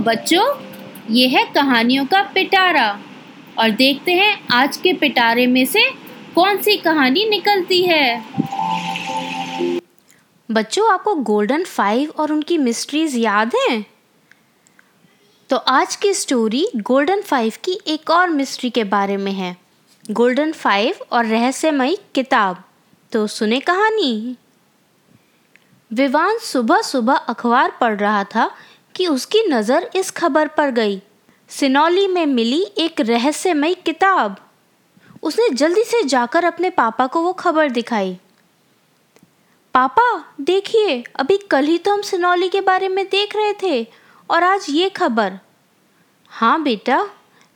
बच्चों, ये है कहानियों का पिटारा। और देखते हैं आज के पिटारे में से कौन सी कहानी निकलती है। बच्चों, आपको गोल्डन फाइव और उनकी मिस्ट्रीज याद हैं? तो आज की स्टोरी गोल्डन फाइव की एक और मिस्ट्री के बारे में है। गोल्डन फाइव और रहस्यमयी किताब। तो सुने कहानी। विवान सुबह सुबह अखबार पढ़ रहा था कि उसकी नज़र इस खबर पर गई। सिनौली में मिली एक रहस्यमयी किताब। उसने जल्दी से जाकर अपने पापा को वो खबर दिखाई। पापा, देखिए, अभी कल ही तो हम सिनौली के बारे में देख रहे थे, और आज ये खबर। हाँ बेटा,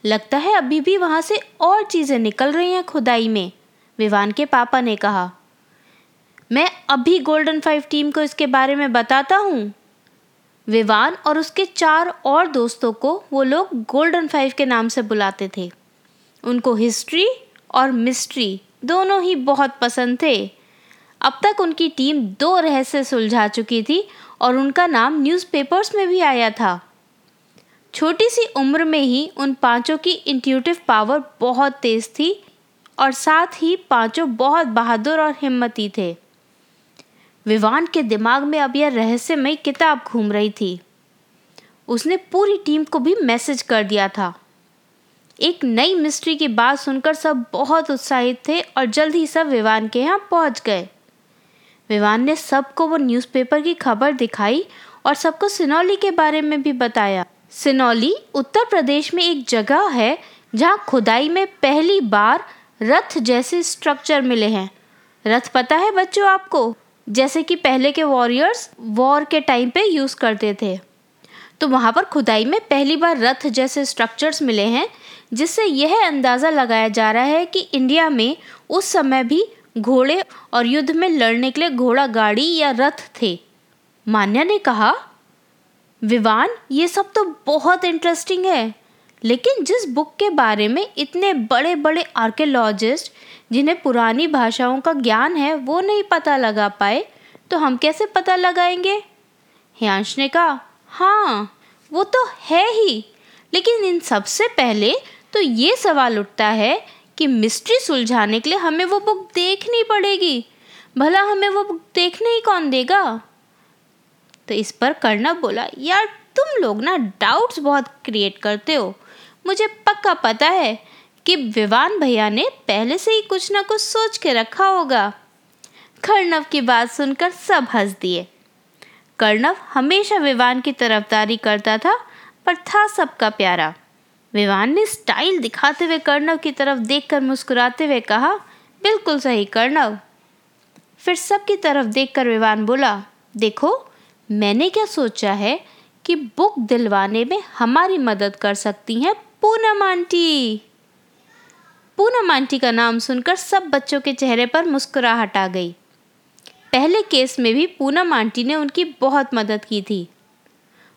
लगता है अभी भी वहाँ से और चीज़ें निकल रही हैं खुदाई में, विवान के पापा ने कहा। मैं अभी गोल्डन फाइव टीम को इसके बारे में बताता हूँ। विवान और उसके चार और दोस्तों को वो लोग गोल्डन फाइव के नाम से बुलाते थे। उनको हिस्ट्री और मिस्ट्री दोनों ही बहुत पसंद थे। अब तक उनकी टीम दो रहस्य सुलझा चुकी थी और उनका नाम न्यूज़पेपर्स में भी आया था। छोटी सी उम्र में ही उन पाँचों की इंट्यूटिव पावर बहुत तेज़ थी और साथ ही पाँचों बहुत बहादुर और हिम्मती थे। विवान के दिमाग में अब यह रहस्यमय किताब घूम रही थी। उसने पूरी टीम को भी मैसेज कर दिया था। एक नई मिस्ट्री की बात सुनकर सब बहुत उत्साहित थे और जल्द ही सब विवान के यहाँ पहुँच गए। विवान ने सबको वो न्यूज़पेपर की खबर दिखाई और सबको सिनौली के बारे में भी बताया। सिनौली उत्तर प्रदेश में एक जगह है जहाँ खुदाई में पहली बार रथ जैसे स्ट्रक्चर मिले हैं। रथ पता है बच्चों आपको? जैसे कि पहले के वॉरियर्स वॉर के टाइम पे यूज़ करते थे। तो वहाँ पर खुदाई में पहली बार रथ जैसे स्ट्रक्चर्स मिले हैं, जिससे यह अंदाज़ा लगाया जा रहा है कि इंडिया में उस समय भी घोड़े और युद्ध में लड़ने के लिए घोड़ा गाड़ी या रथ थे। मान्या ने कहा, विवान, ये सब तो बहुत इंटरेस्टिंग है। लेकिन जिस बुक के बारे में इतने बड़े बड़े आर्कियोलॉजिस्ट जिन्हें पुरानी भाषाओं का ज्ञान है, वो नहीं पता लगा पाए तो हम कैसे पता लगाएँगे? हियांश ने कहा हाँ वो तो है ही, लेकिन इन सबसे पहले तो ये सवाल उठता है कि मिस्ट्री सुलझाने के लिए हमें वो बुक देखनी पड़ेगी। भला हमें वो बुक देखने ही कौन देगा? तो इस पर कर्णव बोला, यार, तुम लोग ना डाउट्स बहुत क्रिएट करते हो। मुझे पक्का पता है कि विवान भैया ने पहले से ही कुछ ना कुछ सोच के रखा होगा। कर्णव की बात सुनकर सब हंस दिए। कर्णव हमेशा विवान की तरफदारी करता था, पर था सबका प्यारा। विवान ने स्टाइल दिखाते हुए कर्णव की तरफ़ देखकर मुस्कुराते हुए कहा, बिल्कुल सही कर्णव। फिर सबकी तरफ़ देखकर विवान बोला, देखो, मैंने क्या सोचा है कि बुक दिलवाने में हमारी मदद कर सकती हैं पूनम आंटी। पूनम आंटी का नाम सुनकर सब बच्चों के चेहरे पर मुस्कुराहट आ गई। पहले केस में भी पूनम आंटी ने उनकी बहुत मदद की थी।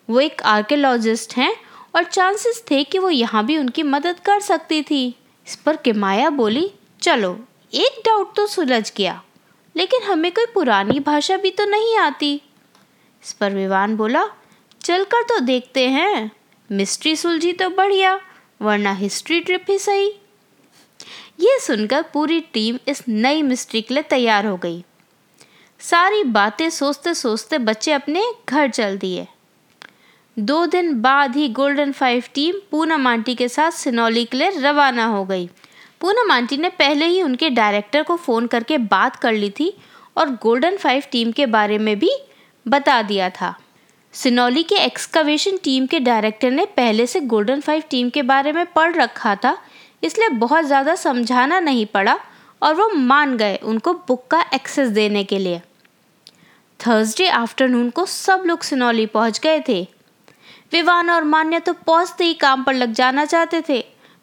वो एक आर्कियोलॉजिस्ट हैं और चांसेस थे कि वो यहाँ भी उनकी मदद कर सकती थी। इस पर किमाया बोली, चलो, एक डाउट तो सुलझ गया, लेकिन हमें कोई पुरानी भाषा भी तो नहीं आती। इस पर विवान बोला, चलकर तो देखते हैं। मिस्ट्री सुलझी तो बढ़िया वरना हिस्ट्री ट्रिप ही सही। ये सुनकर पूरी टीम इस नई मिस्ट्री के लिए तैयार हो गई। सारी बातें सोचते सोचते बच्चे अपने घर चल दिए। दो दिन बाद ही golden five team Poonam aunty के साथ सिनौली के लिए रवाना हो गई। पूनम आंटी ने पहले ही उनके डायरेक्टर को फ़ोन करके बात कर ली थी और गोल्डन फाइव टीम के बारे में भी बता दिया था। सिनौली के एक्सकवेशन टीम के डायरेक्टर ने पहले से गोल्डन फाइव टीम के बारे में पढ़ रखा था, इसलिए बहुत ज़्यादा समझाना नहीं पड़ा और वो मान गए उनको बुक का एक्सेस देने के लिए। थर्सडे आफ्टरनून को सब लोग सिनौली पहुँच गए थे। विवान और मान्य तो पहुँचते ही काम पर लग जाना चाहते थे,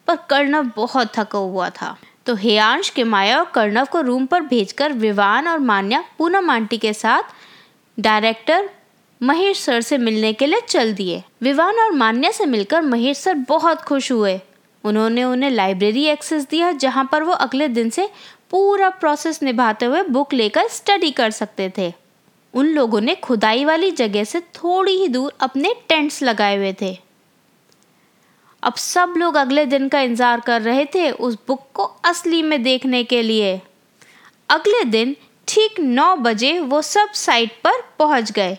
पर कर्णव बहुत थका हुआ था। तो हेयांश के माया और कर्णव को रूम पर भेजकर विवान और मान्या पूनम आंटी के साथ डायरेक्टर महेश सर से मिलने के लिए चल दिए। विवान और मान्या से मिलकर महेश सर बहुत खुश हुए। उन्होंने उन्हें लाइब्रेरी एक्सेस दिया, जहाँ पर वो अगले दिन से पूरा प्रोसेस निभाते हुए बुक लेकर स्टडी कर सकते थे। उन लोगों ने खुदाई वाली जगह से थोड़ी ही दूर अपने टेंट्स लगाए हुए थे। अब सब लोग अगले दिन का इंतज़ार कर रहे थे उस बुक को असली में देखने के लिए। अगले दिन ठीक नौ बजे वो सब साइट पर पहुँच गए।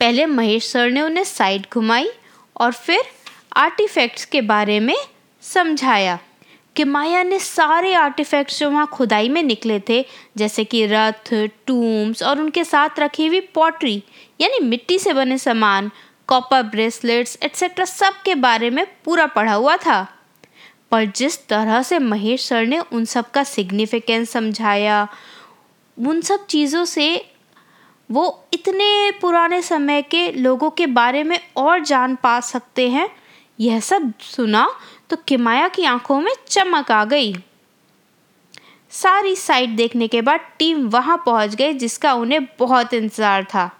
पहले महेश सर ने उन्हें साइड घुमाई और फिर आर्टिफैक्ट्स के बारे में समझाया कि माया ने सारे आर्टिफैक्ट्स जो वहाँ खुदाई में निकले थे, जैसे कि रथ, टूम्स और उनके साथ रखी हुई पॉटरी, यानी मिट्टी से बने सामान, कॉपर ब्रेसलेट्स एट्सेट्रा सब के बारे में पूरा पढ़ा हुआ था। पर जिस तरह से महेश सर ने उन सब का सिग्निफिकेंस समझाया, उन सब चीज़ों से वो इतने पुराने समय के लोगों के बारे में और जान पा सकते हैं। यह सब सुना तो किमाया की आँखों में चमक आ गई। सारी साइट देखने के बाद टीम वहाँ पहुँच गई जिसका उन्हें बहुत इंतज़ार था।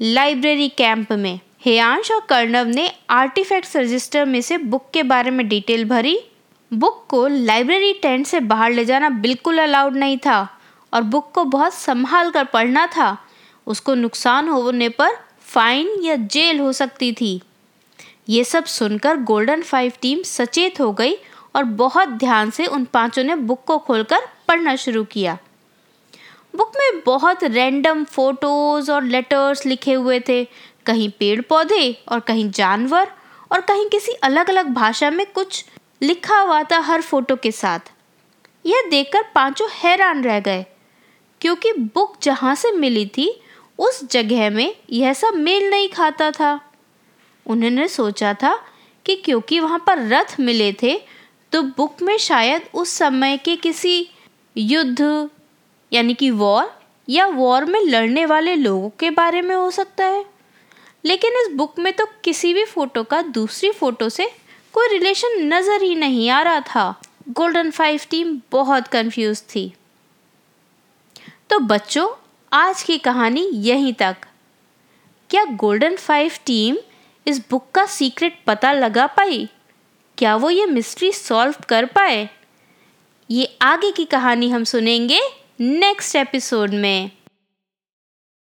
लाइब्रेरी कैंप में हेयांश और कर्णव ने आर्टिफैक्ट्स रजिस्टर में से बुक के बारे में डिटेल भरी। बुक को लाइब्रेरी टेंट से बाहर ले जाना बिल्कुल अलाउड नहीं था और बुक को बहुत संभाल कर पढ़ना था। उसको नुकसान होने पर फाइन या जेल हो सकती थी। ये सब सुनकर गोल्डन फाइव टीम सचेत हो गई और बहुत ध्यान से उन पाँचों ने बुक को खोलकर पढ़ना शुरू किया। बुक में बहुत रैंडम फ़ोटोज़ और लेटर्स लिखे हुए थे। कहीं पेड़ पौधे और कहीं जानवर और कहीं किसी अलग अलग भाषा में कुछ लिखा हुआ था हर फ़ोटो के साथ। यह देखकर पाँचों हैरान रह गए, क्योंकि बुक जहाँ से मिली थी उस जगह में यह सब मेल नहीं खाता था। उन्होंने सोचा था कि क्योंकि वहाँ पर रथ मिले थे तो बुक में शायद उस समय के किसी युद्ध, यानी कि वॉर, या वॉर में लड़ने वाले लोगों के बारे में हो सकता है। लेकिन इस बुक में तो किसी भी फ़ोटो का दूसरी फ़ोटो से कोई रिलेशन नज़र ही नहीं आ रहा था। गोल्डन फाइव टीम बहुत कंफ्यूज थी। तो बच्चों आज की कहानी यहीं तक। क्या गोल्डन फाइव टीम इस बुक का सीक्रेट पता लगा पाई? क्या वो ये मिस्ट्री सॉल्व कर पाए? ये आगे की कहानी हम सुनेंगे नेक्स्ट एपिसोड में।